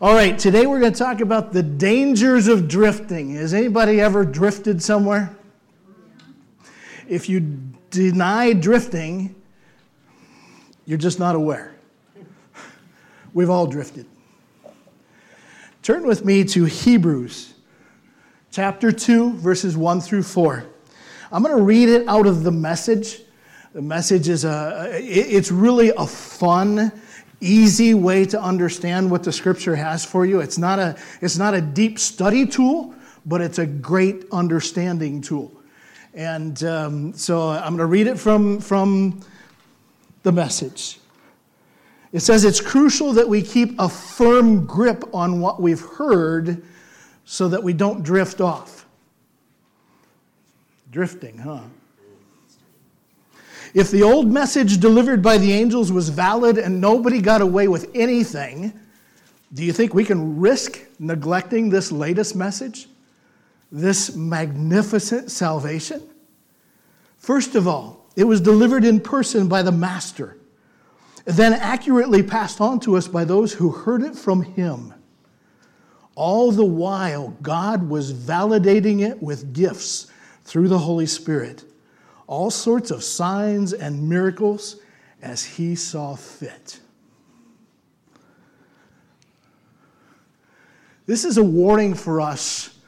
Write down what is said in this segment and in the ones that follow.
All right, today we're going to talk about the dangers of drifting. Has anybody ever drifted somewhere? If you deny drifting, you're just not aware. We've all drifted. Turn with me to Hebrews chapter 2, verses 1 through 4. I'm going to read it out of the message. The message is a, it's really a fun, easy way to understand what the scripture has for you. It's not a, it's not a deep study tool, but it's a great understanding tool. And um, so I'm going to read it from, from the message. It says it's crucial that we keep a firm grip on what we've heard so that we don't drift off. Drifting, huh? If the old message delivered by the angels was valid and nobody got away with anything, do you think we can risk neglecting this latest message? This magnificent salvation? First of all, it was delivered in person by the Master, then accurately passed on to us by those who heard it from him. All the while, God was validating it with gifts through the Holy Spirit, all sorts of signs and miracles as He saw fit. This is a warning for us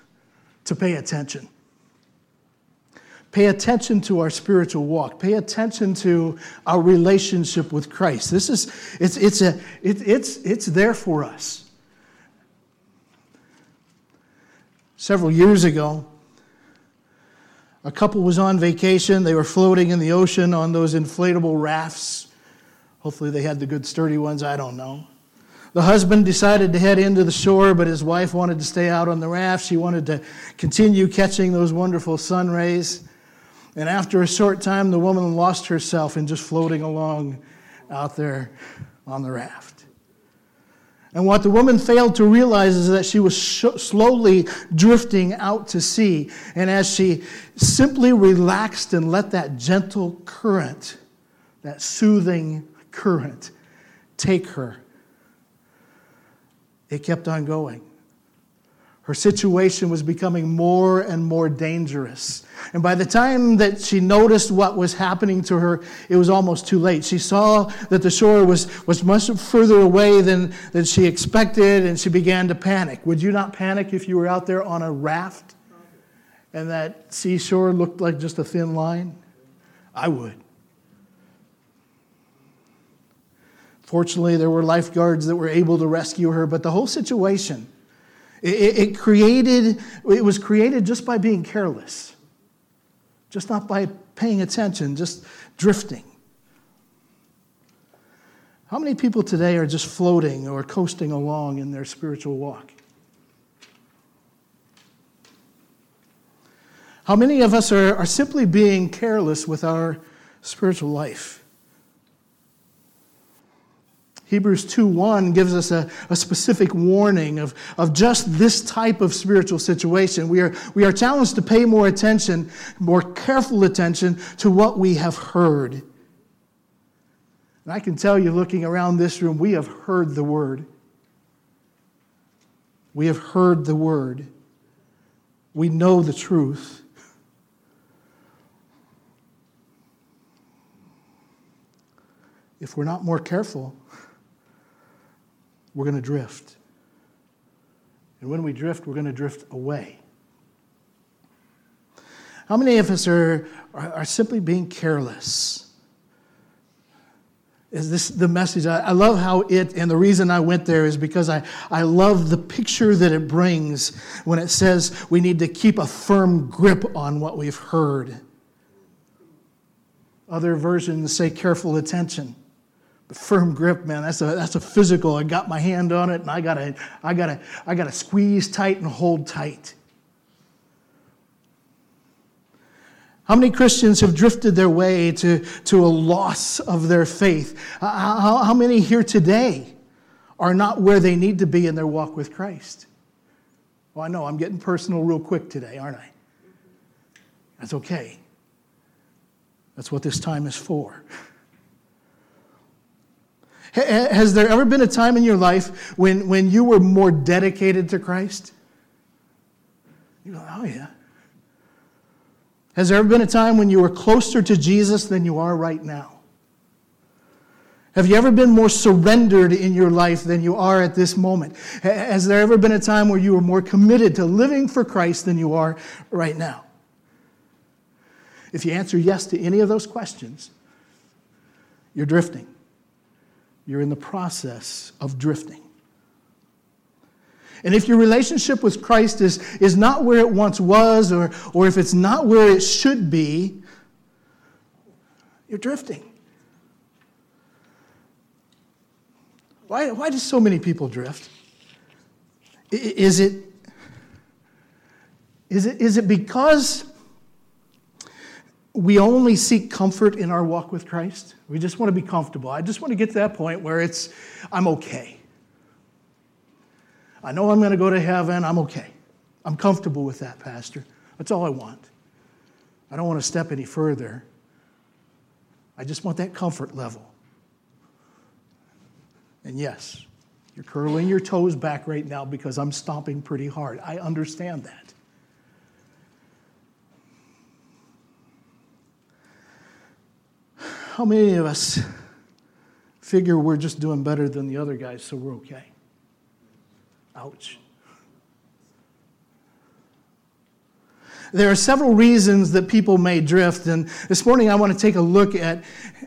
to pay attention. Pay attention to our spiritual walk. Pay attention to our relationship with Christ. This is, it's, it's, a, it, it's, it's there for us. Several years ago, a couple was on vacation. They were floating in the ocean on those inflatable rafts. Hopefully, they had the good sturdy ones. I don't know. The husband decided to head into the shore, but his wife wanted to stay out on the raft. She wanted to continue catching those wonderful sun rays. And after a short time, the woman lost herself in just floating along out there on the raft. And what the woman failed to realize is that she was sh- slowly drifting out to sea. And as she simply relaxed and let that gentle current, that soothing current, take her, it kept on going. Her situation was becoming more and more dangerous. And by the time that she noticed what was happening to her, it was almost too late. She saw that the shore was, was much further away than, than she expected, and she began to panic. Would you not panic if you were out there on a raft and that seashore looked like just a thin line? I would. Fortunately, there were lifeguards that were able to rescue her, but the whole situation it, it, created, it was created just by being careless, just not by paying attention, just drifting. How many people today are just floating or coasting along in their spiritual walk? How many of us are, are simply being careless with our spiritual life? Hebrews 2:1 gives us a, a specific warning of, of just this type of spiritual situation. We are, we are challenged to pay more attention, more careful attention to what we have heard. And I can tell you, looking around this room, we have heard the word. We have heard the word. We know the truth. If we're not more careful, we're going to drift. And when we drift, we're going to drift away. How many of us are, are, simply being careless? Is this the message? I, I love how it, and the reason I went there is because I, I love the picture that it brings when it says we need to keep a firm grip on what we've heard. Other versions say careful attention firm grip, man, that's a, that's a physical. I got my hand on it and I gotta, I gotta, I gotta squeeze tight and hold tight. How many Christians have drifted their way to, to a loss of their faith? Uh, how, how many here today are not where they need to be in their walk with Christ? Well, I know I'm getting personal real quick today, aren't I? That's okay. That's what this time is for. Has there ever been a time in your life when, when you were more dedicated to Christ? You go, oh yeah. Has there ever been a time when you were closer to Jesus than you are right now? Have you ever been more surrendered in your life than you are at this moment? Has there ever been a time where you were more committed to living for Christ than you are right now? If you answer yes to any of those questions, you're drifting. You're in the process of drifting. And if your relationship with Christ is, is not where it once was, or, or if it's not where it should be, you're drifting. Why, why do so many people drift? Is it, is it, is it because we only seek comfort in our walk with Christ? We just want to be comfortable. I just want to get to that point where it's, I'm okay. I know I'm going to go to heaven. I'm okay. I'm comfortable with that, Pastor. That's all I want. I don't want to step any further. I just want that comfort level. And yes, you're curling your toes back right now because I'm stomping pretty hard. I understand that. How many of us figure we're just doing better than the other guys, so we're okay? Ouch. There are several reasons that people may drift, and this morning I want to take a look at,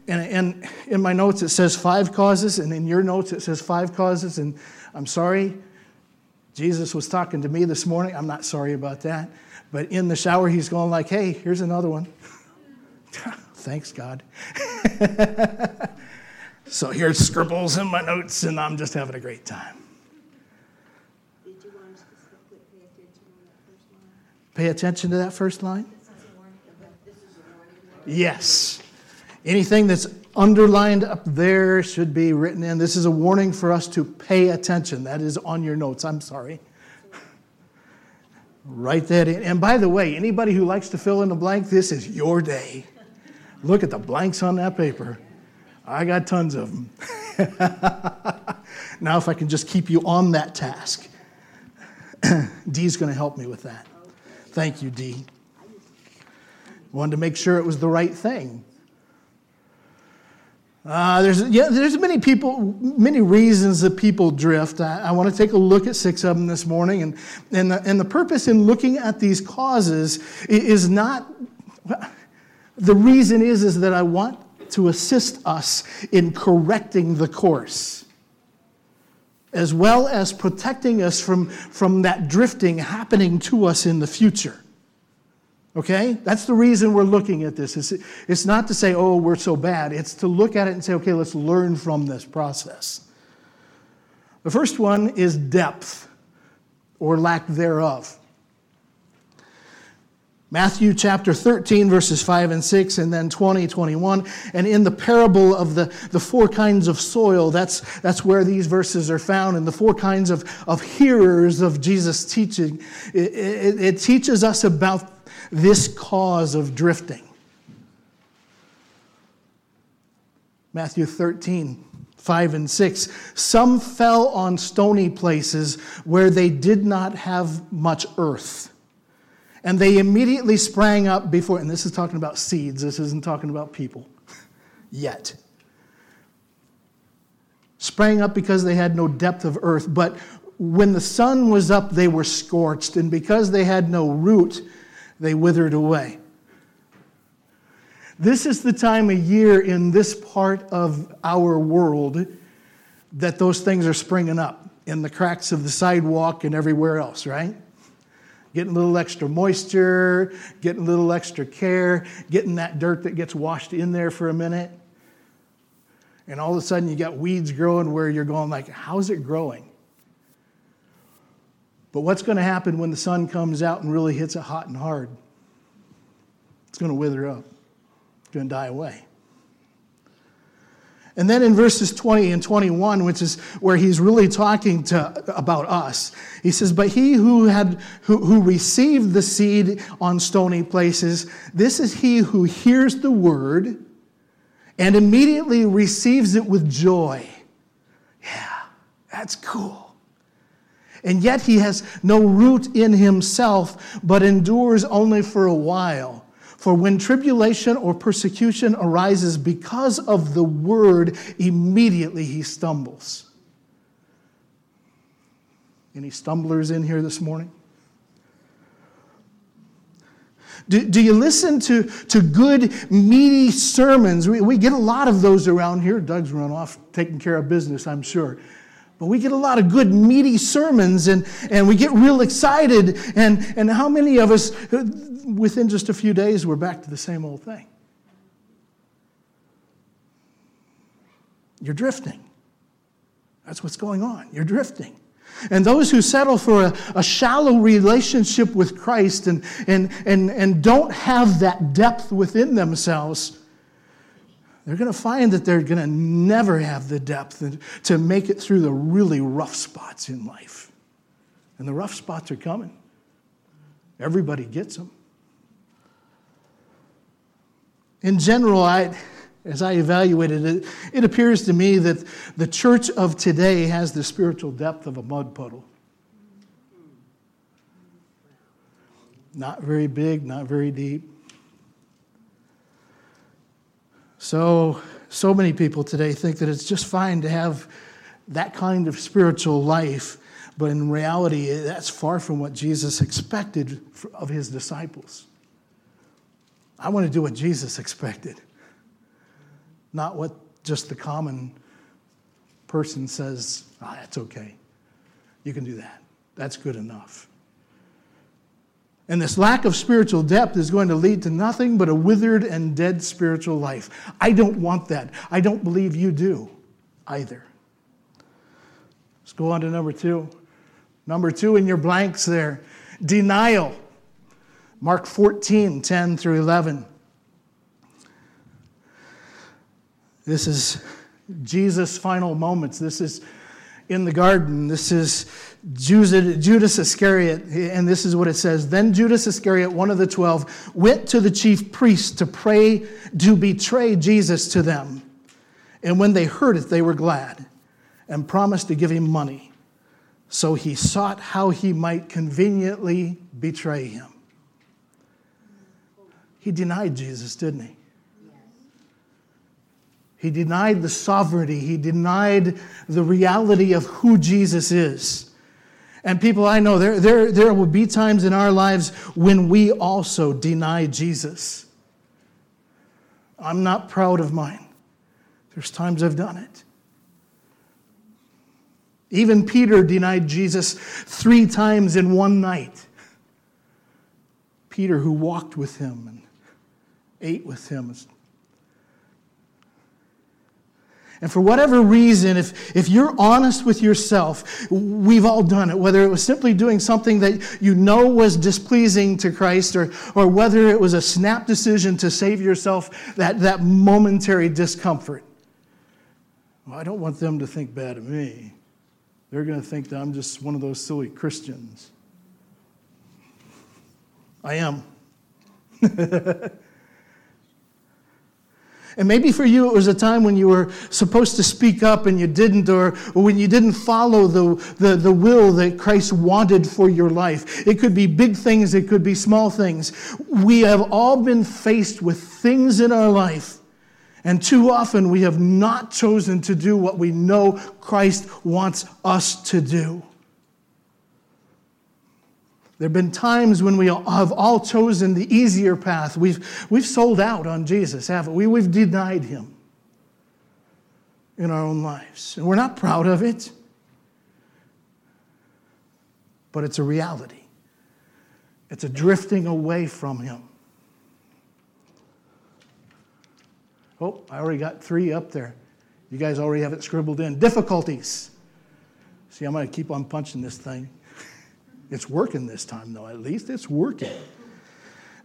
and, and, in my notes it says five causes, and in your notes it says five causes, and I'm sorry, Jesus was talking to me this morning. I'm not sorry about that, but in the shower he's going like, "Hey, here's another one." Thanks God. so here's scribbles in my notes, and I'm just having a great time. Pay attention to that first line. Yes. Anything that's underlined up there should be written in. This is a warning for us to pay attention. That is on your notes. I'm sorry. Write that in. And by the way, anybody who likes to fill in the blank, this is your day. Look at the blanks on that paper. I got tons of them. now, if I can just keep you on that task, Dee's going to help me with that. Thank you, Dee. Wanted to make sure it was the right thing. Uh, there's, yeah, there's many people, many reasons that people drift. I, I, want to take a look at six of them this morning. And, and, the, and the purpose in looking at these causes is not, the reason is, is that I want to assist us in correcting the course as well as protecting us from, from that drifting happening to us in the future. Okay? That's the reason we're looking at this. It's, it's not to say, oh, we're so bad. It's to look at it and say, okay, let's learn from this process. The first one is depth or lack thereof. Matthew chapter 13, verses 5 and 6, and then 20, 21. And in the parable of the, the four kinds of soil, that's, that's where these verses are found. And the four kinds of, of hearers of Jesus' teaching, it, it, it teaches us about this cause of drifting. Matthew 13, 5 and 6. Some fell on stony places where they did not have much earth and they immediately sprang up before, and this is talking about seeds, this isn't talking about people yet. Sprang up because they had no depth of earth, but when the sun was up, they were scorched, and because they had no root, they withered away. This is the time of year in this part of our world that those things are springing up in the cracks of the sidewalk and everywhere else, right? Getting a little extra moisture, getting a little extra care, getting that dirt that gets washed in there for a minute. And all of a sudden you got weeds growing where you're going like, how's it growing? But what's going to happen when the sun comes out and really hits it hot and hard? It's going to wither up. It's going to die away. And then in verses 20 and 21, which is where he's really talking to, about us, he says, But he who, had, who, who received the seed on stony places, this is he who hears the word and immediately receives it with joy. Yeah, that's cool. And yet he has no root in himself, but endures only for a while. For when tribulation or persecution arises because of the word, immediately he stumbles. Any stumblers in here this morning? Do, do you listen to, to good, meaty sermons? We, we get a lot of those around here. Doug's run off taking care of business, I'm sure. But we get a lot of good, meaty sermons and, and we get real excited. And, and how many of us, within just a few days, we're back to the same old thing? You're drifting. That's what's going on. You're drifting. And those who settle for a, a, shallow relationship with Christ and, and, and, and don't have that depth within themselves, they're going to find that they're going to never have the depth to make it through the really rough spots in life. And the rough spots are coming. Everybody gets them. In general, I, as I evaluated it, it appears to me that the church of today has the spiritual depth of a mud puddle. Not very big, not very deep. So, so many people today think that it's just fine to have that kind of spiritual life, but in reality, that's far from what Jesus expected of his disciples. I want to do what Jesus expected not what just the common person says, ah, that's okay. You can do that. That's good enough. And this lack of spiritual depth is going to lead to nothing but a withered and dead spiritual life. I don't want that. I don't believe you do either. Let's go on to number two. Number two in your blanks there denial. Mark 14, 10 through 11. This is Jesus' final moments. This is in the garden. This is Judas Iscariot, and this is what it says. Then Judas Iscariot, one of the twelve, went to the chief priests to pray to betray Jesus to them. And when they heard it, they were glad and promised to give him money. So he sought how he might conveniently betray him. He denied Jesus, didn't he? He denied the sovereignty. He denied the reality of who Jesus is. And people I know, there, there, there will be times in our lives when we also deny Jesus. I'm not proud of mine. There's times I've done it. Even Peter denied Jesus three times in one night. Peter, who walked with him and ate with him, And for whatever reason, if, if you're honest with yourself, we've all done it, whether it was simply doing something that you know was displeasing to Christ or, or whether it was a snap decision to save yourself that, that momentary discomfort. Well, I don't want them to think bad of me. They're going to think that I'm just one of those silly Christians. I am. And maybe for you, it was a time when you were supposed to speak up and you didn't, or, when you didn't follow the, the, the will that Christ wanted for your life. It could be big things, it could be small things. We have all been faced with things in our life, and too often we have not chosen to do what we know Christ wants us to do. There have been times when we have all chosen the easier path. We've, we've sold out on Jesus, haven't we? We've denied him in our own lives. And we're not proud of it, but it's a reality. It's a drifting away from him. Oh, I already got three up there. You guys already have it scribbled in. Difficulties. See, I'm going to keep on punching this thing. It's working this time, though, at least it's working.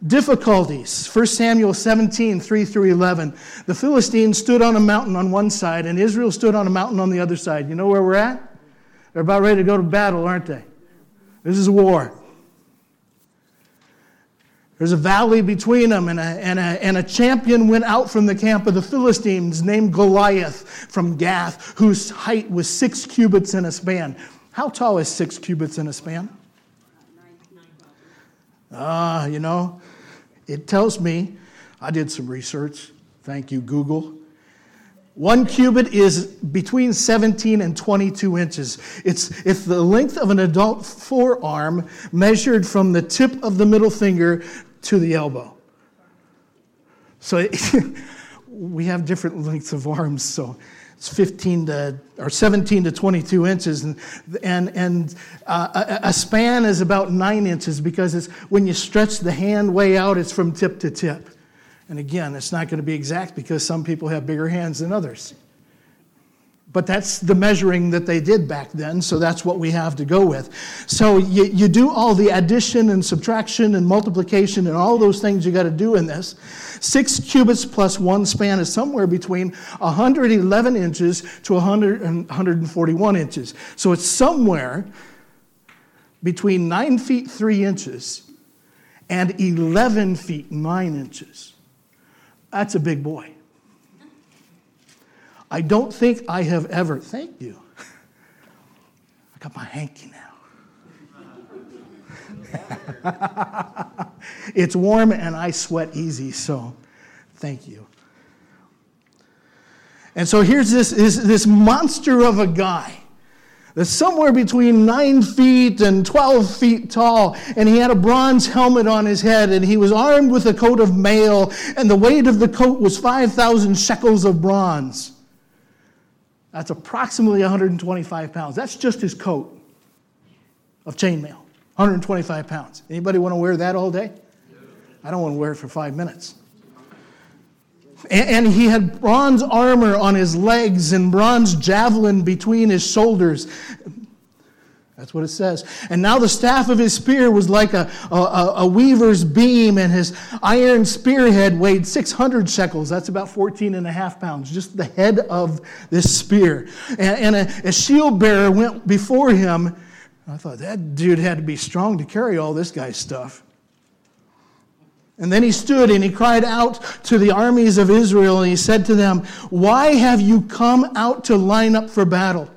Difficulties. 1 Samuel 17, 3 through 11. The Philistines stood on a mountain on one side, and Israel stood on a mountain on the other side. You know where we're at? They're about ready to go to battle, aren't they? This is war. There's a valley between them, and a, and, a, and a champion went out from the camp of the Philistines named Goliath from Gath, whose height was six cubits in a span. How tall is six cubits in a span? Ah, uh, you know, it tells me, I did some research. Thank you, Google. One cubit is between 17 and 22 inches. It's, it's the length of an adult forearm measured from the tip of the middle finger to the elbow. So it, we have different lengths of arms. So it's 15 to or 17 to 22 inches, and and, and uh, a, a span is about nine inches because it's when you stretch the hand way out, it's from tip to tip. And again, it's not going to be exact because some people have bigger hands than others. But that's the measuring that they did back then, so that's what we have to go with. So you, you do all the addition and subtraction and multiplication and all those things you got to do in this. Six cubits plus one span is somewhere between 111 inches to 100 and 141 inches. So it's somewhere between 9 feet 3 inches and 11 feet 9 inches. That's a big boy. I don't think I have ever, thank you. I got my hanky now. it's warm and I sweat easy, so thank you. And so here's this, this, this monster of a guy that's somewhere between nine feet and 12 feet tall. And he had a bronze helmet on his head, and he was armed with a coat of mail, and the weight of the coat was 5,000 shekels of bronze. That's approximately 125 pounds. That's just his coat of chainmail. 125 pounds. Anybody want to wear that all day? I don't want to wear it for five minutes. And he had bronze armor on his legs and bronze javelin between his shoulders. That's what it says. And now the staff of his spear was like a, a, a, weaver's beam, and his iron spearhead weighed 600 shekels. That's about 14 and a half pounds, just the head of this spear. And, and a, a shield bearer went before him. I thought that dude had to be strong to carry all this guy's stuff. And then he stood and he cried out to the armies of Israel, and he said to them, Why have you come out to line up for battle?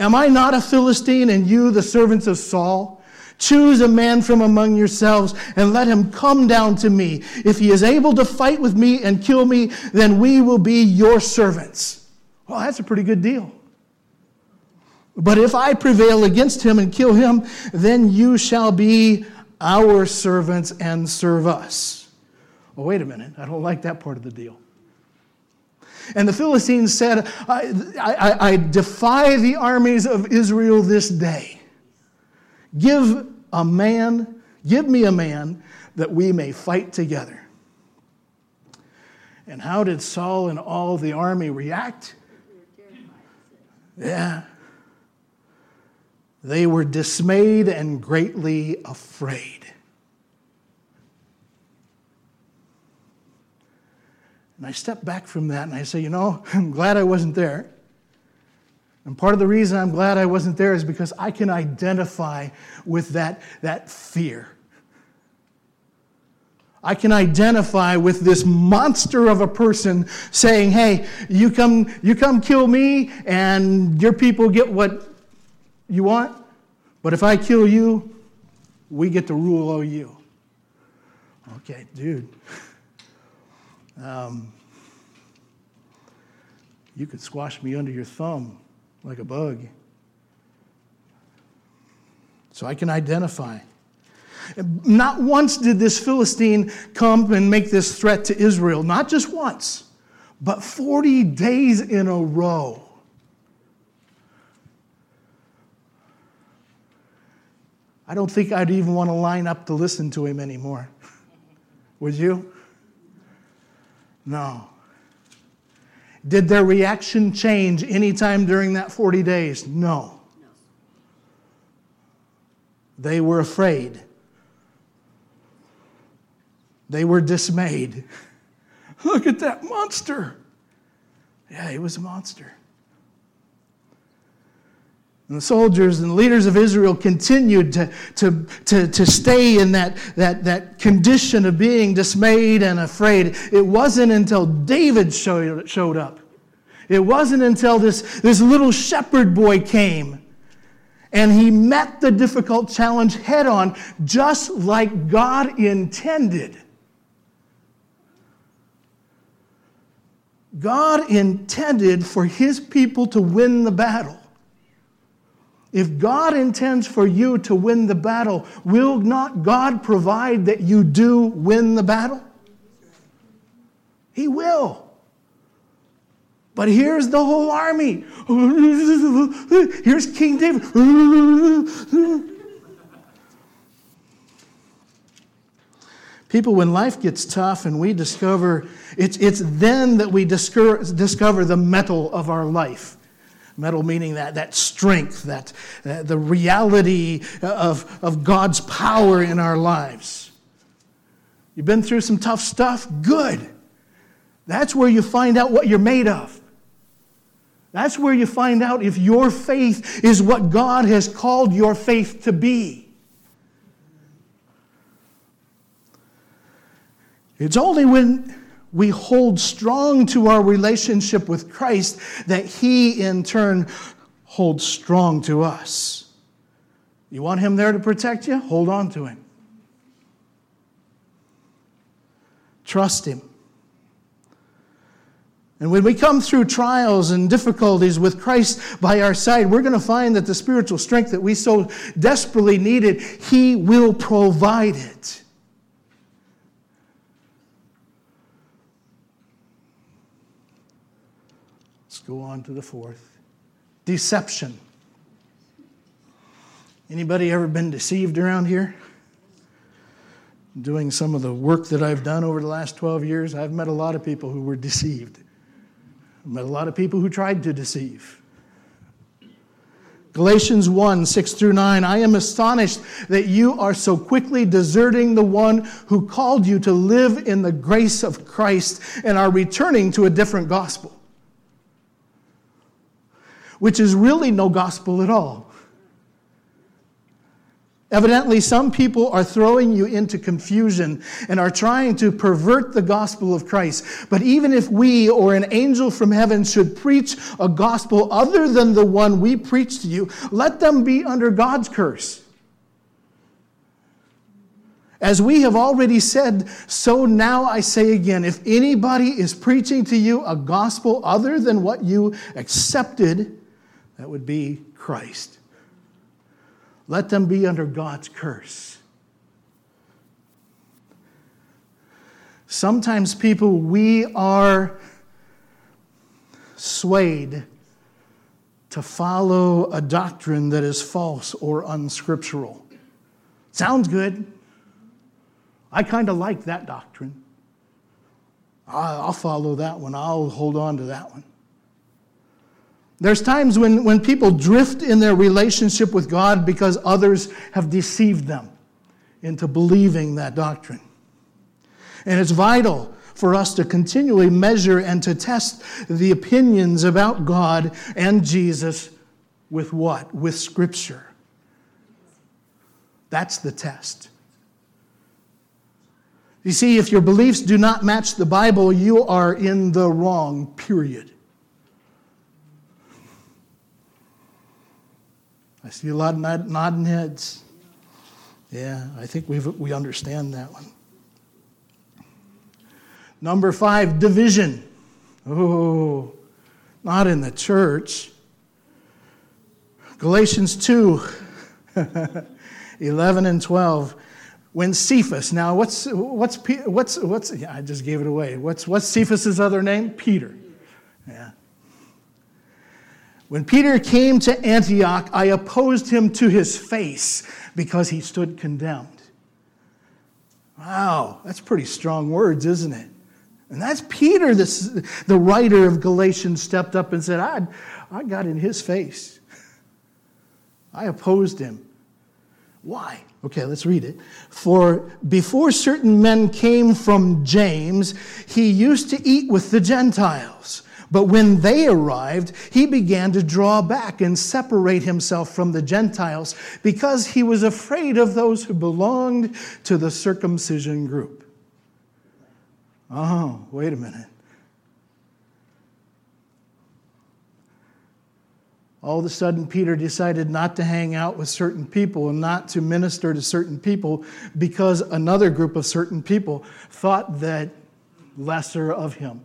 Am I not a Philistine and you the servants of Saul? Choose a man from among yourselves and let him come down to me. If he is able to fight with me and kill me, then we will be your servants. Well, that's a pretty good deal. But if I prevail against him and kill him, then you shall be our servants and serve us. Well, wait a minute. I don't like that part of the deal. And the Philistines said, I, I, I defy the armies of Israel this day. Give a man, give me a man that we may fight together. And how did Saul and all the army react? Yeah. They were dismayed and greatly afraid. And I step back from that and I say, you know, I'm glad I wasn't there. And part of the reason I'm glad I wasn't there is because I can identify with that, that fear. I can identify with this monster of a person saying, hey, you come, you come kill me and your people get what you want, but if I kill you, we get to rule over you. Okay, dude. Um, you could squash me under your thumb like a bug. So I can identify. Not once did this Philistine come and make this threat to Israel, not just once, but 40 days in a row. I don't think I'd even want to line up to listen to him anymore. Would you? No. Did their reaction change anytime during that 40 days? No. They were afraid. They were dismayed. Look at that monster. Yeah, he was a monster. And the soldiers and the leaders of Israel continued to, to, to, to stay in that, that, that condition of being dismayed and afraid. It wasn't until David showed, showed up. It wasn't until this, this little shepherd boy came and he met the difficult challenge head on, just like God intended. God intended for his people to win the battle. If God intends for you to win the battle, will not God provide that you do win the battle? He will. But here's the whole army. Here's King David. People, when life gets tough and we discover, it's, it's then that we discover, discover the mettle of our life. Mettle meaning that, that strength, that, uh, the reality of, of God's power in our lives. You've been through some tough stuff? Good. That's where you find out what you're made of. That's where you find out if your faith is what God has called your faith to be. It's only when we hold strong to our relationship with Christ, that He in turn holds strong to us. You want Him there to protect you? Hold on to Him. Trust Him. And when we come through trials and difficulties with Christ by our side, we're going to find that the spiritual strength that we so desperately needed, He will provide it. Go on to the fourth. Deception. Anybody ever been deceived around here? Doing some of the work that I've done over the last 12 years, I've met a lot of people who were deceived. I've met a lot of people who tried to deceive. Galatians 1 6 through 9. I am astonished that you are so quickly deserting the one who called you to live in the grace of Christ and are returning to a different gospel which is really no gospel at all. Evidently, some people are throwing you into confusion and are trying to pervert the gospel of Christ. But even if we or an angel from heaven should preach a gospel other than the one we preach to you, let them be under God's curse. As we have already said, so now I say again if anybody is preaching to you a gospel other than what you accepted, that would be Christ. Let them be under God's curse. Sometimes, people, we are swayed to follow a doctrine that is false or unscriptural. Sounds good. I kind of like that doctrine. I'll follow that one. I'll hold on to that one. There's times when, when people drift in their relationship with God because others have deceived them into believing that doctrine. And it's vital for us to continually measure and to test the opinions about God and Jesus with what? With Scripture. That's the test. You see, if your beliefs do not match the Bible, you are in the wrong, period. I see a lot of nod, nodding heads. Yeah, I think we we understand that one. Number five, division. Oh, not in the church. Galatians 2 11 and 12. When Cephas, now what's, what's, what's, what's, yeah, I just gave it away. What's, what's Cephas's other name? Peter. Yeah. When Peter came to Antioch, I opposed him to his face because he stood condemned. Wow, that's pretty strong words, isn't it? And that's Peter, this, the writer of Galatians, stepped up and said, I, I got in his face. I opposed him. Why? Okay, let's read it. For before certain men came from James, he used to eat with the Gentiles. But when they arrived, he began to draw back and separate himself from the Gentiles because he was afraid of those who belonged to the circumcision group. Oh, wait a minute. All of a sudden, Peter decided not to hang out with certain people and not to minister to certain people because another group of certain people thought that lesser of him.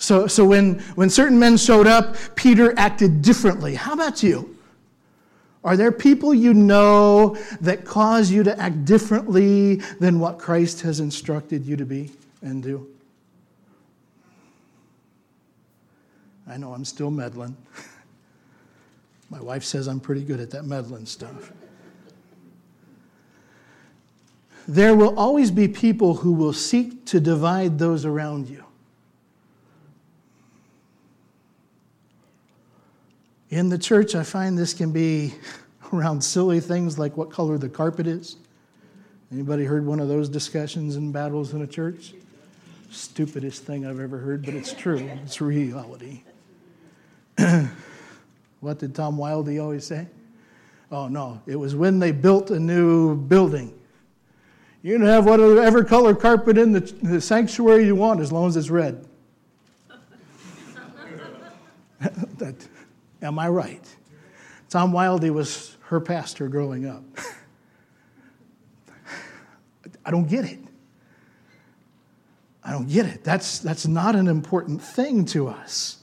So, so when, when certain men showed up, Peter acted differently. How about you? Are there people you know that cause you to act differently than what Christ has instructed you to be and do? I know I'm still meddling. My wife says I'm pretty good at that meddling stuff. There will always be people who will seek to divide those around you. In the church, I find this can be around silly things like what color the carpet is. Anybody heard one of those discussions and battles in a church? Stupidest thing I've ever heard, but it's true. It's reality. what did Tom Wildey always say? Oh, no, it was when they built a new building. You can have whatever color carpet in the, the sanctuary you want as long as it's red. that, am I right? Tom Wildey was her pastor growing up. I don't get it. I don't get it. That's, that's not an important thing to us.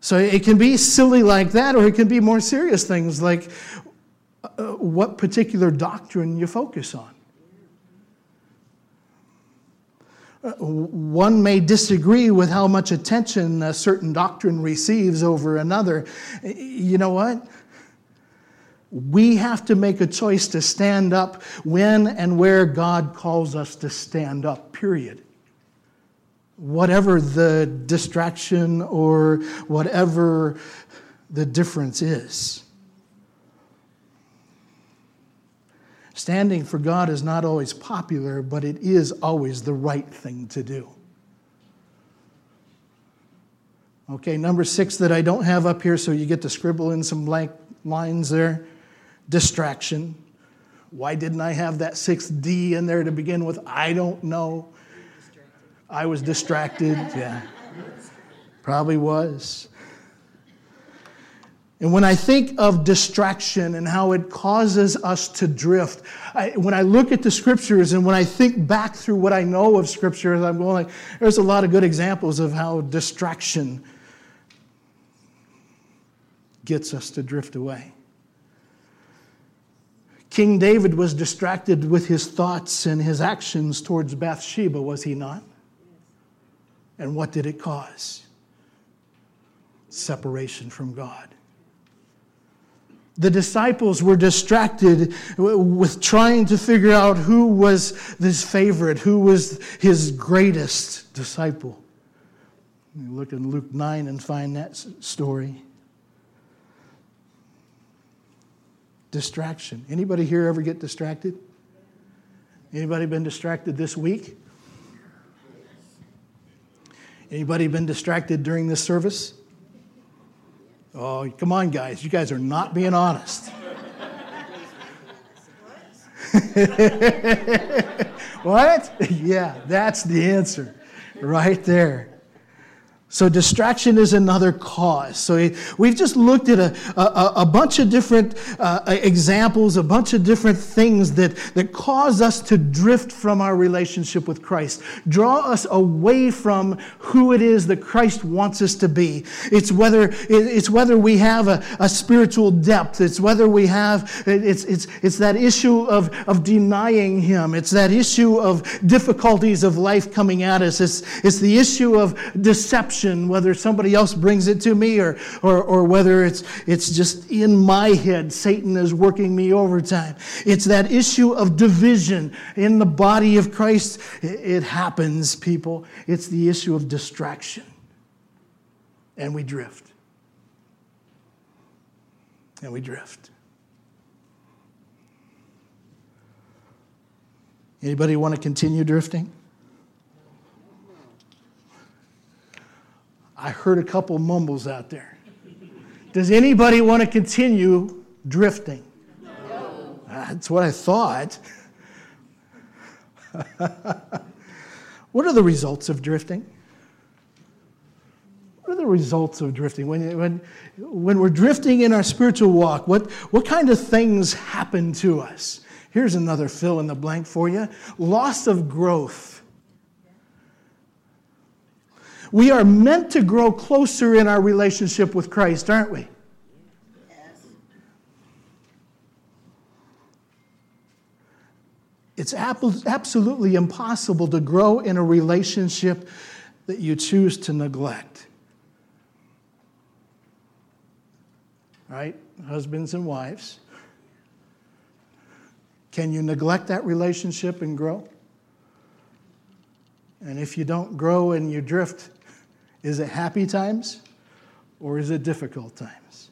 So it can be silly like that, or it can be more serious things like uh, what particular doctrine you focus on. Uh, Uh, one may disagree with how much attention a certain doctrine receives over another. You know what? We have to make a choice to stand up when and where God calls us to stand up, period whatever the distraction or whatever the difference is. Standing for God is not always popular, but it is always the right thing to do. Okay, number six that I don't have up here, so you get to scribble in some blank lines there distraction. Why didn't I have that sixth D in there to begin with? I don't know. I was distracted. Yeah. Probably was. And when I think of distraction and how it causes us to drift, I, when I look at the scriptures and when I think back through what I know of scriptures, I'm going like, there's a lot of good examples of how distraction gets us to drift away. King David was distracted with his thoughts and his actions towards Bathsheba, was he not? And what did it cause? Separation from God. The disciples were distracted with trying to figure out who was his favorite, who was his greatest disciple. You look in Luke 9 and find that story. Distraction. Anybody here ever get distracted? Anybody been distracted this week? Anybody been distracted during this service? Oh, come on, guys. You guys are not being honest. what? Yeah, that's the answer right there. So, distraction is another cause. So, we've just looked at a, a, a bunch of different uh, examples, a bunch of different things that, that cause us to drift from our relationship with Christ, draw us away from who it is that Christ wants us to be. It's whether, it's whether we have a, a spiritual depth, it's whether we have, it's, it's, it's that issue of, of denying Him, it's that issue of difficulties of life coming at us, it's, it's the issue of deception whether somebody else brings it to me or, or, or whether it's, it's just in my head, Satan is working me overtime. It's that issue of division in the body of Christ. It, it happens, people. It's the issue of distraction. And we drift. And we drift. Anybody want to continue drifting? I heard a couple mumbles out there. Does anybody want to continue drifting? No. That's what I thought. what are the results of drifting? What are the results of drifting? When, when, when we're drifting in our spiritual walk, what, what kind of things happen to us? Here's another fill in the blank for you loss of growth. We are meant to grow closer in our relationship with Christ, aren't we? It's absolutely impossible to grow in a relationship that you choose to neglect. Right? Husbands and wives. Can you neglect that relationship and grow? And if you don't grow and you drift, is it happy times or is it difficult times?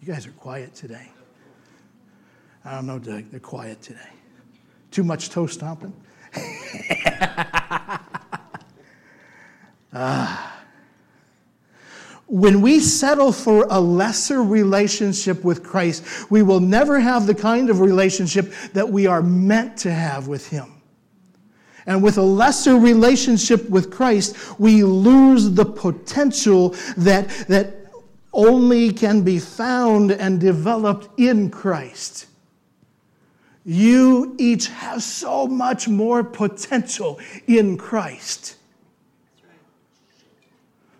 You guys are quiet today. I don't know, Doug, they're quiet today. Too much toe stomping? ah. When we settle for a lesser relationship with Christ, we will never have the kind of relationship that we are meant to have with Him. And with a lesser relationship with Christ, we lose the potential that, that only can be found and developed in Christ. You each have so much more potential in Christ.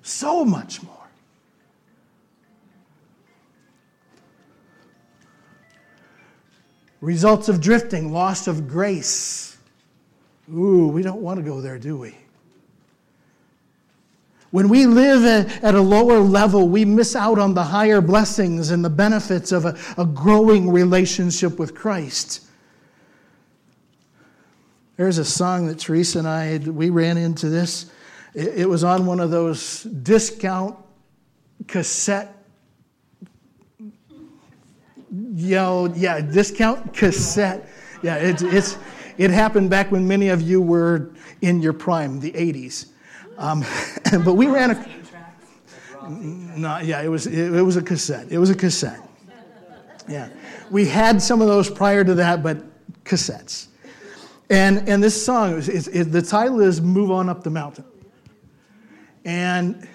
So much more. Results of drifting, loss of grace. Ooh, we don't want to go there, do we? When we live at a lower level, we miss out on the higher blessings and the benefits of a, a growing relationship with Christ. There's a song that Teresa and I, we ran into this. It, was on one of those discount cassette Yo, yeah, discount cassette. Yeah, it, it's, it happened back when many of you were in your prime, the 80s. Um, but we ran a. No, yeah, it was, it, it was a cassette. It was a cassette. Yeah. We had some of those prior to that, but cassettes. And, and this song, is, the title is Move On Up the Mountain. And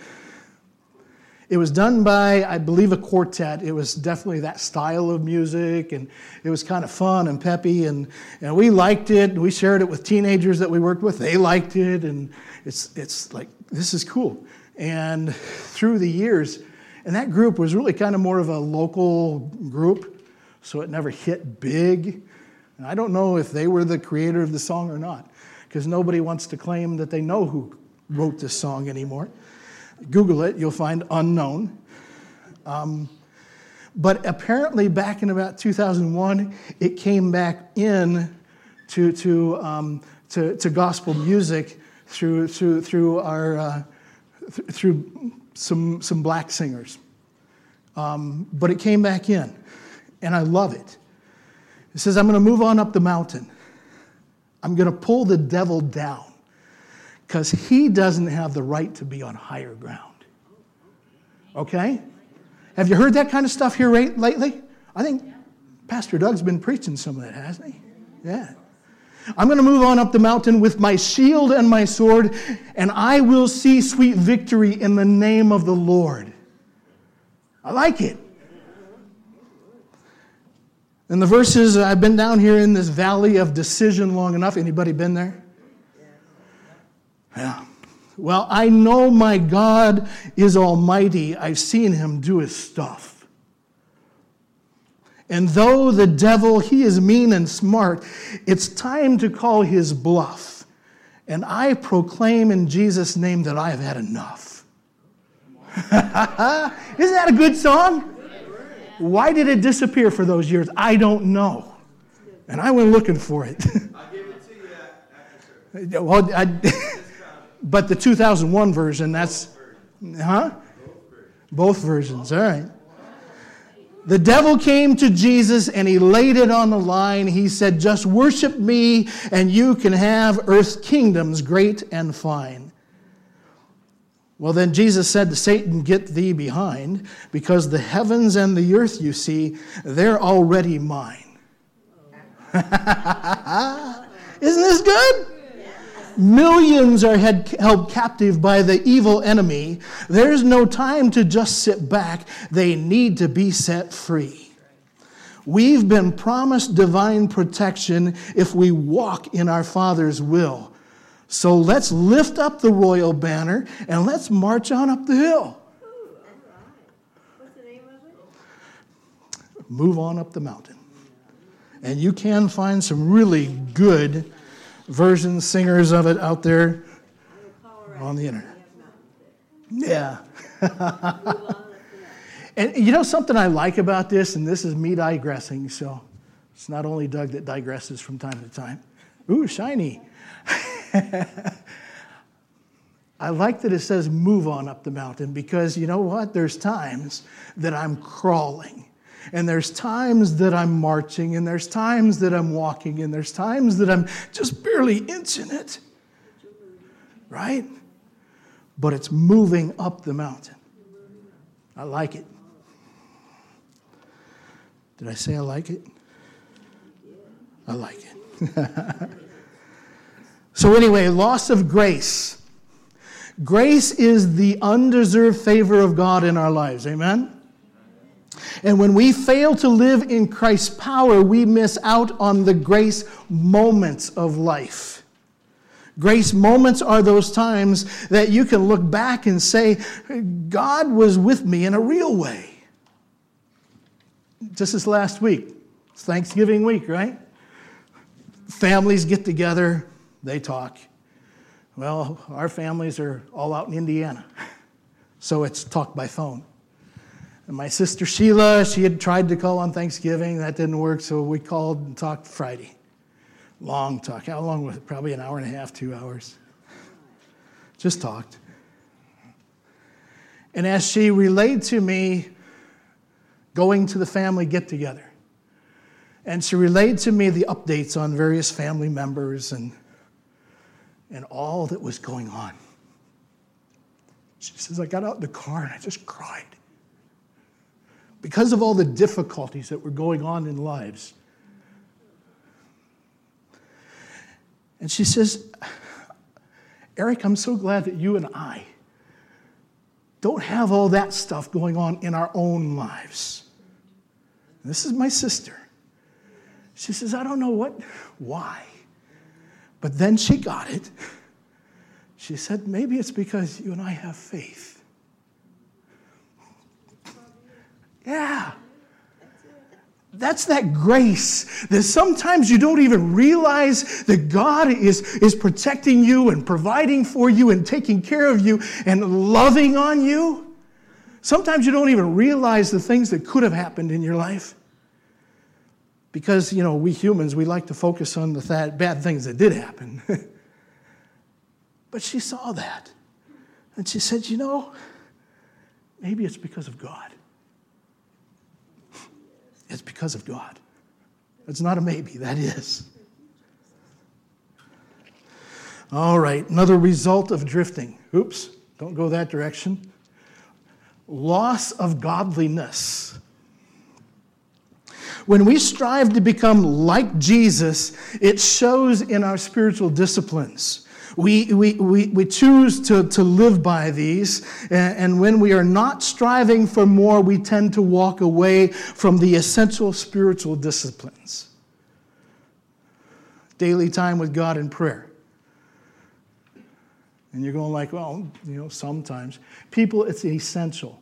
it was done by, I believe, a quartet. It was definitely that style of music, and it was kind of fun and peppy, and, and we liked it. We shared it with teenagers that we worked with. They liked it, and it's, it's like, this is cool. And through the years, and that group was really kind of more of a local group, so it never hit big. And I don't know if they were the creator of the song or not, because nobody wants to claim that they know who wrote this song anymore. Google it, you'll find unknown. Um, but apparently, back in about 2001, it came back in to, to, um, to, to, gospel music through, through, through, our, uh, th- through some, some black singers. Um, but it came back in, and I love it. It says, I'm going to move on up the mountain. I'm going to pull the devil down because he doesn't have the right to be on higher ground. Okay? Have you heard that kind of stuff here lately? I think Pastor Doug's been preaching some of that, hasn't he? Yeah. I'm going to move on up the mountain with my shield and my sword, and I will see sweet victory in the name of the Lord. I like it. And the verses, I've been down here in this valley of decision long enough. Anybody been there? Yeah. Well, I know my God is almighty. I've seen him do his stuff. And though the devil, he is mean and smart, it's time to call his bluff. And I proclaim in Jesus' name that I have had enough. Isn't that a good song? Why did it disappear for those years? I don't know. And I went looking for it. I'll give it to you after well, I, but the 2001 version, that's, huh? Both versions, all right. The devil came to Jesus and he laid it on the line. He said, Just worship me and you can have earth's kingdoms great and fine. Well, then Jesus said to Satan, Get thee behind, because the heavens and the earth you see, they're already mine. Isn't this good? Millions are held captive by the evil enemy. There's no time to just sit back, they need to be set free. We've been promised divine protection if we walk in our Father's will. So let's lift up the royal banner and let's march on up the hill. Move on up the mountain. And you can find some really good version singers of it out there on the internet. Yeah. and you know something I like about this, and this is me digressing, so it's not only Doug that digresses from time to time. Ooh, shiny. I like that it says move on up the mountain because you know what? There's times that I'm crawling and there's times that I'm marching, and there's times that I'm walking, and there's times that I'm just barely inching it. Right? But it's moving up the mountain. I like it. Did I say I like it? I like it. so, anyway, loss of grace. Grace is the undeserved favor of God in our lives. Amen? And when we fail to live in Christ's power, we miss out on the grace moments of life. Grace moments are those times that you can look back and say, God was with me in a real way. Just this last week, it's Thanksgiving week, right? Families get together, they talk. Well, our families are all out in Indiana, so it's talk by phone. And my sister Sheila, she had tried to call on Thanksgiving. That didn't work, so we called and talked Friday. Long talk. How long was it? Probably an hour and a half, two hours. Just talked. And as she relayed to me going to the family get together, and she relayed to me the updates on various family members and, and all that was going on. She says, I got out in the car and I just cried because of all the difficulties that were going on in lives. And she says, Eric, I'm so glad that you and I don't have all that stuff going on in our own lives. And this is my sister. She says, I don't know what, why. But then she got it. She said, maybe it's because you and I have faith. Yeah. That's that grace that sometimes you don't even realize that God is, is protecting you and providing for you and taking care of you and loving on you. Sometimes you don't even realize the things that could have happened in your life. Because, you know, we humans, we like to focus on the th- bad things that did happen. but she saw that. And she said, you know, maybe it's because of God. It's because of God. It's not a maybe, that is. All right, another result of drifting. Oops, don't go that direction. Loss of godliness. When we strive to become like Jesus, it shows in our spiritual disciplines. We, we, we, we choose to, to live by these, and, and when we are not striving for more, we tend to walk away from the essential spiritual disciplines. Daily time with God in prayer. And you're going like, well, you know, sometimes. People, it's essential.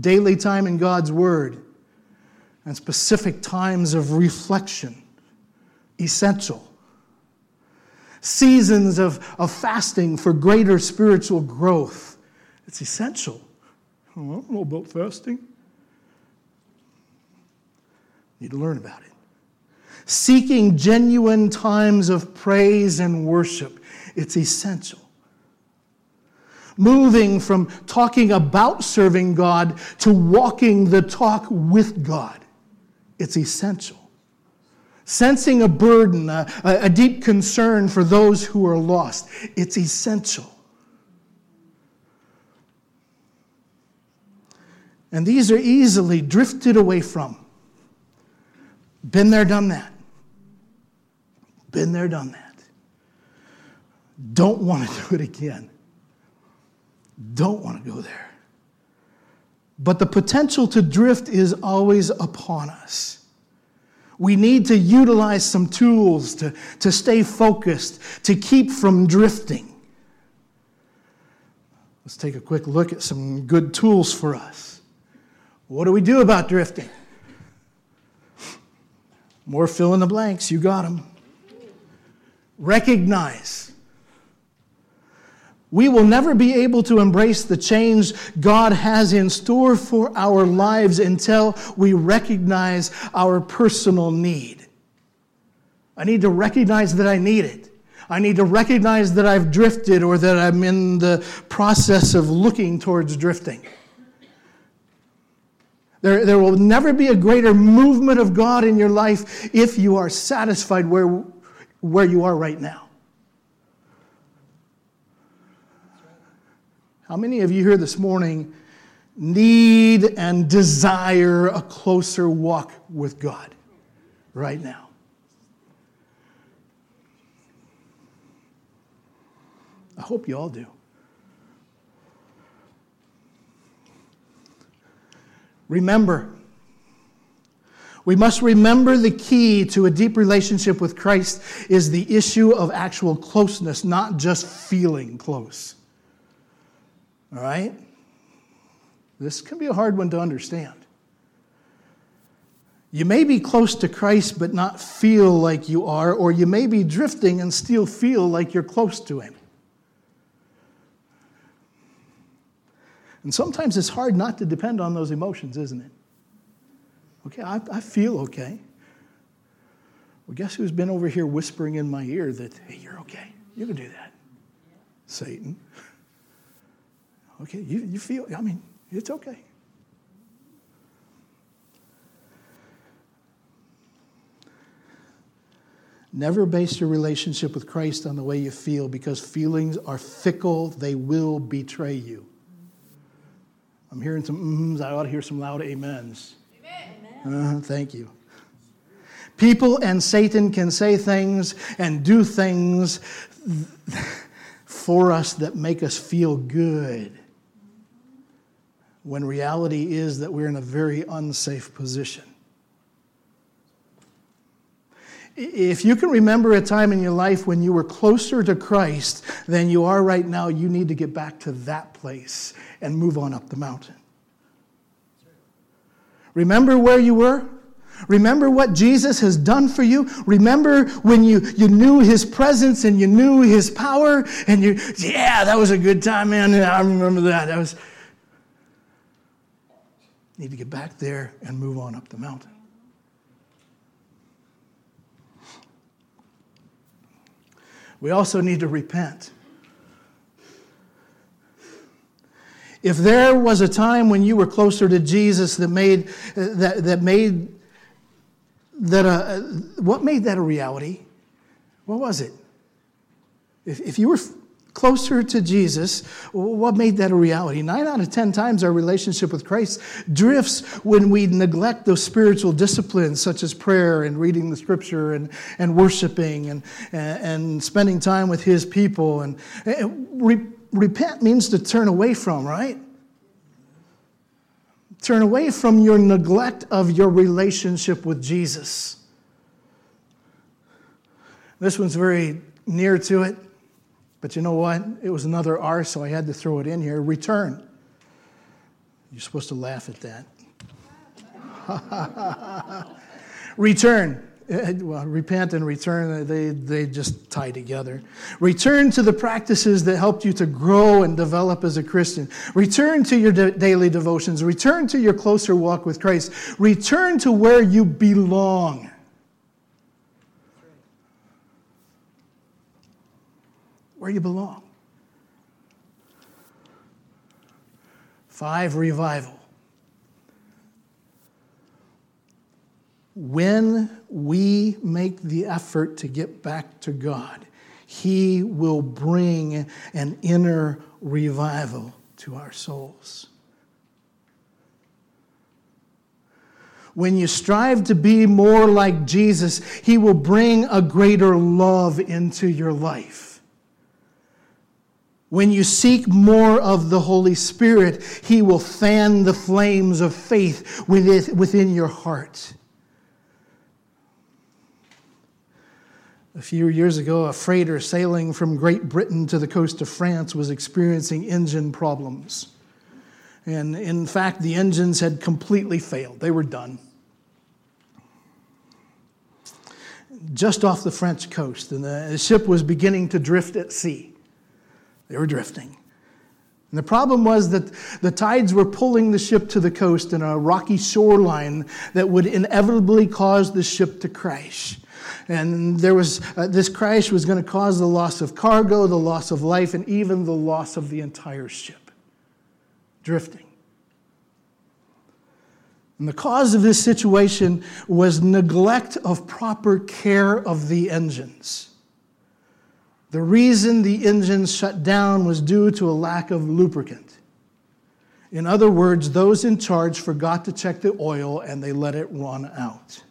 Daily time in God's Word and specific times of reflection, essential seasons of, of fasting for greater spiritual growth. It's essential. I don't know about fasting. Need to learn about it. Seeking genuine times of praise and worship. It's essential. Moving from talking about serving God to walking the talk with God. It's essential sensing a burden, a, a, deep concern for those who are lost. It's essential. And these are easily drifted away from. Been there, done that. Been there, done that. Don't want to do it again. Don't want to go there. But the potential to drift is always upon us. We need to utilize some tools to, to stay focused, to keep from drifting. Let's take a quick look at some good tools for us. What do we do about drifting? More fill in the blanks, you got them. Recognize. We will never be able to embrace the change God has in store for our lives until we recognize our personal need. I need to recognize that I need it. I need to recognize that I've drifted or that I'm in the process of looking towards drifting. There, there will never be a greater movement of God in your life if you are satisfied where, where you are right now. How many of you here this morning need and desire a closer walk with God right now? I hope you all do. Remember, we must remember the key to a deep relationship with Christ is the issue of actual closeness, not just feeling close. All right? This can be a hard one to understand. You may be close to Christ but not feel like you are, or you may be drifting and still feel like you're close to Him. And sometimes it's hard not to depend on those emotions, isn't it? Okay, I, I feel okay. Well, guess who's been over here whispering in my ear that, hey, you're okay. You can do that. Satan. Okay, you, you feel, I mean, it's okay. Never base your relationship with Christ on the way you feel because feelings are fickle, they will betray you. I'm hearing some mms. I ought to hear some loud amens. Amen. Uh, thank you. People and Satan can say things and do things for us that make us feel good. When reality is that we're in a very unsafe position. If you can remember a time in your life when you were closer to Christ than you are right now, you need to get back to that place and move on up the mountain. Remember where you were? Remember what Jesus has done for you? Remember when you, you knew his presence and you knew his power and you, yeah, that was a good time, man. I remember that. That was. Need to get back there and move on up the mountain. We also need to repent. If there was a time when you were closer to Jesus that made that, that made that a, what made that a reality? What was it? If, if you were closer to Jesus, what made that a reality? Nine out of ten times our relationship with Christ drifts when we neglect those spiritual disciplines such as prayer and reading the scripture and, and worshiping and, and, and spending time with his people. And, and re, repent means to turn away from, right? Turn away from your neglect of your relationship with Jesus. This one's very near to it. But you know what? It was another R, so I had to throw it in here. Return. You're supposed to laugh at that. return. Well, repent and return, they, they just tie together. Return to the practices that helped you to grow and develop as a Christian. Return to your de- daily devotions. Return to your closer walk with Christ. Return to where you belong. Where you belong. Five, revival. When we make the effort to get back to God, He will bring an inner revival to our souls. When you strive to be more like Jesus, He will bring a greater love into your life. When you seek more of the Holy Spirit, He will fan the flames of faith within your heart. A few years ago, a freighter sailing from Great Britain to the coast of France was experiencing engine problems. And in fact, the engines had completely failed, they were done. Just off the French coast, and the ship was beginning to drift at sea. They were drifting. And the problem was that the tides were pulling the ship to the coast in a rocky shoreline that would inevitably cause the ship to crash. And there was, uh, this crash was going to cause the loss of cargo, the loss of life, and even the loss of the entire ship drifting. And the cause of this situation was neglect of proper care of the engines. The reason the engine shut down was due to a lack of lubricant. In other words, those in charge forgot to check the oil and they let it run out.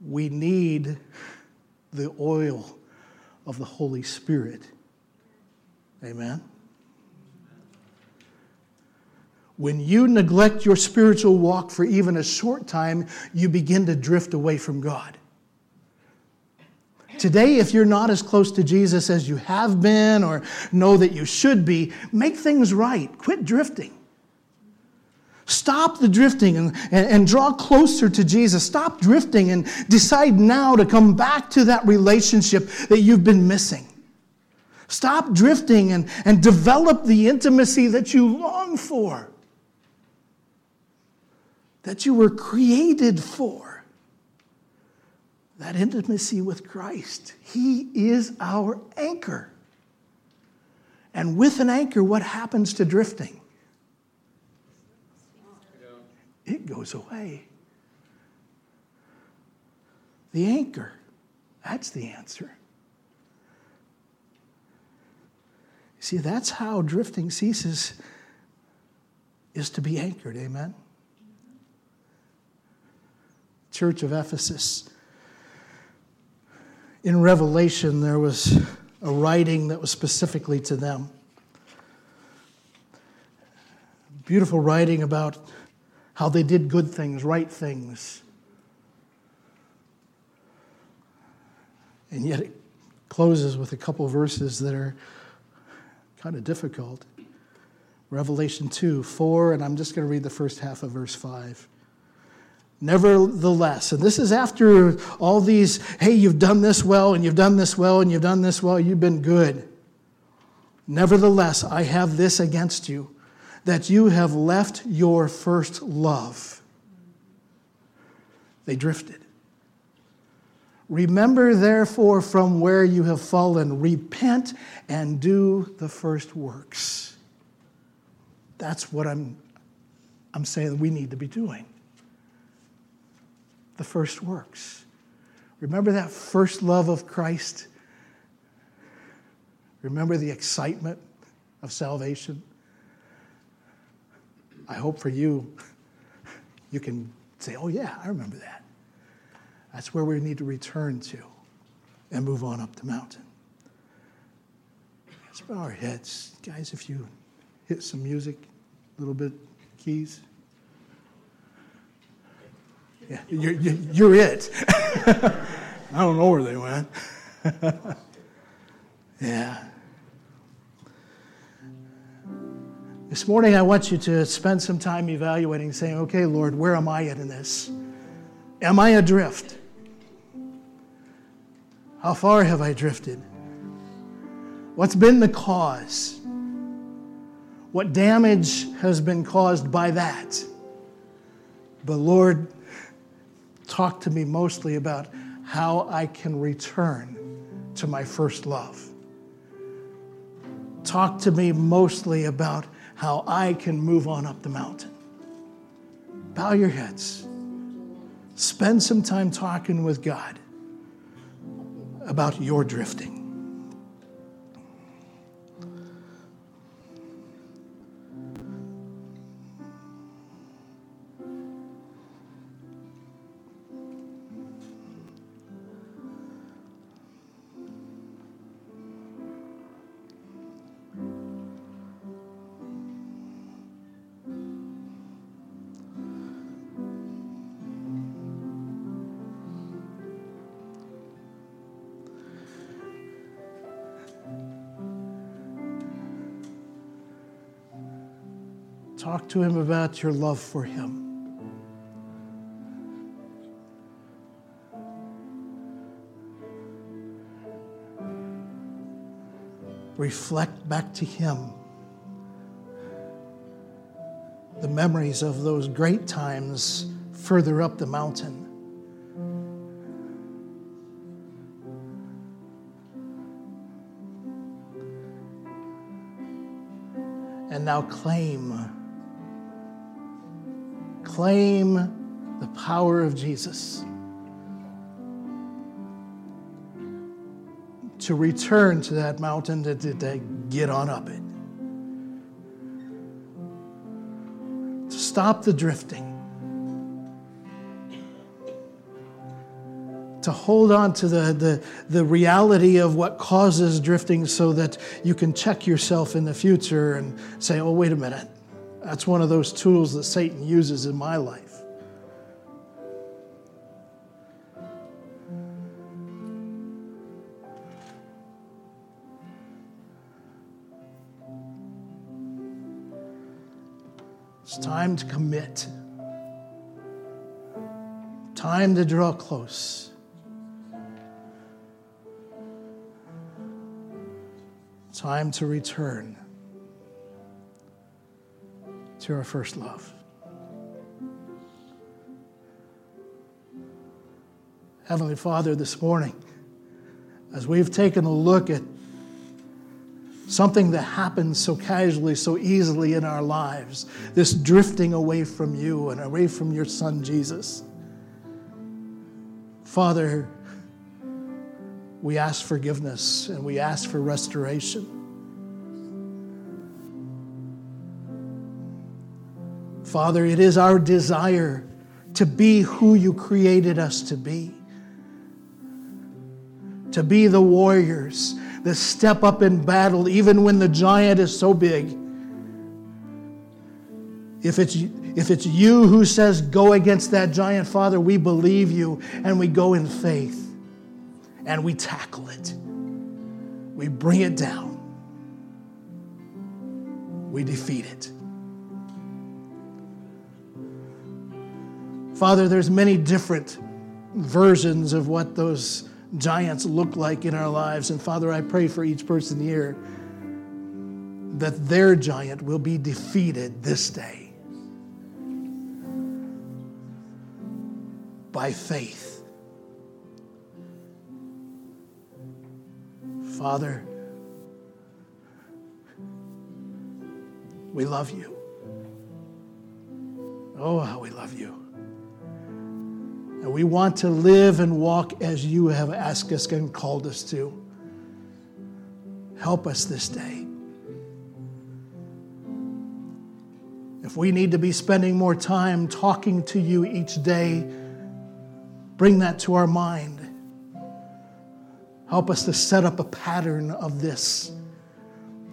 We need the oil of the Holy Spirit Amen. When you neglect your spiritual walk for even a short time, you begin to drift away from God. Today, if you're not as close to Jesus as you have been or know that you should be, make things right. Quit drifting. Stop the drifting and, and, and, draw closer to Jesus. Stop drifting and decide now to come back to that relationship that you've been missing. Stop drifting and, and develop the intimacy that you long for, that you were created for. That intimacy with Christ. He is our anchor. And with an anchor, what happens to drifting? It goes away. The anchor, that's the answer. You see, that's how drifting ceases, is to be anchored. Amen? Church of Ephesus. In Revelation, there was a writing that was specifically to them. Beautiful writing about how they did good things, right things. And yet it closes with a couple verses that are kind of difficult. Revelation 2, 4, and I'm just going to read the first half of verse 5. Nevertheless, and this is after all these, hey, you've done this well, and you've done this well, and you've done this well, you've been good. Nevertheless, I have this against you, that you have left your first love. They drifted. Remember, therefore, from where you have fallen, repent and do the first works. That's what I'm, I'm saying we need to be doing. The first works. Remember that first love of Christ? Remember the excitement of salvation? I hope for you, you can say, oh, yeah, I remember that. That's where we need to return to and move on up the mountain. Let's bow our heads. Guys, if you hit some music, a little bit keys. Yeah, you're, you're it. I don't know where they went. yeah. This morning, I want you to spend some time evaluating, saying, okay, Lord, where am I at in this? Am I adrift? How far have I drifted? What's been the cause? What damage has been caused by that? But Lord, talk to me mostly about how I can return to my first love. Talk to me mostly about how I can move on up the mountain. Bow your heads. Spend some time talking with God about your drifting. To him about your love for him. Reflect back to him the memories of those great times further up the mountain. And now claim, claim the power of Jesus to return to that mountain to, to, to get on up it. To stop the drifting, to hold on to the, the, the reality of what causes drifting so that you can check yourself in the future and say, oh, wait a minute. That's one of those tools that Satan uses in my life. It's time to commit, time to draw close. Time to return to our first love. Heavenly Father, this morning, as we've taken a look at something that happens so casually, so easily in our lives, this drifting away from you and away from your Son, Jesus. Father, we ask forgiveness and we ask for restoration. Father, it is our desire to be who you created us to be, to be the warriors the step up in battle, even when the giant is so big. If it's, if it's you who says, go against that giant, Father, we believe you and we go in faith and we tackle it. We bring it down. We defeat it. Father, there's many different versions of what those giants look like in our lives. And Father, I pray for each person here that their giant will be defeated this day by faith. Father, we love you. Oh, how we love you. And we want to live and walk as you have asked us and called us to. Help us this day. If we need to be spending more time talking to you each day, bring that to our mind. Help us to set up a pattern of this.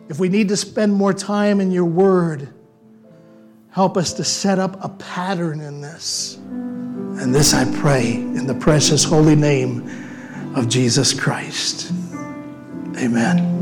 If we need to spend more time in your word, help us to set up a pattern in this. And this I pray in the precious holy name of Jesus Christ. Amen.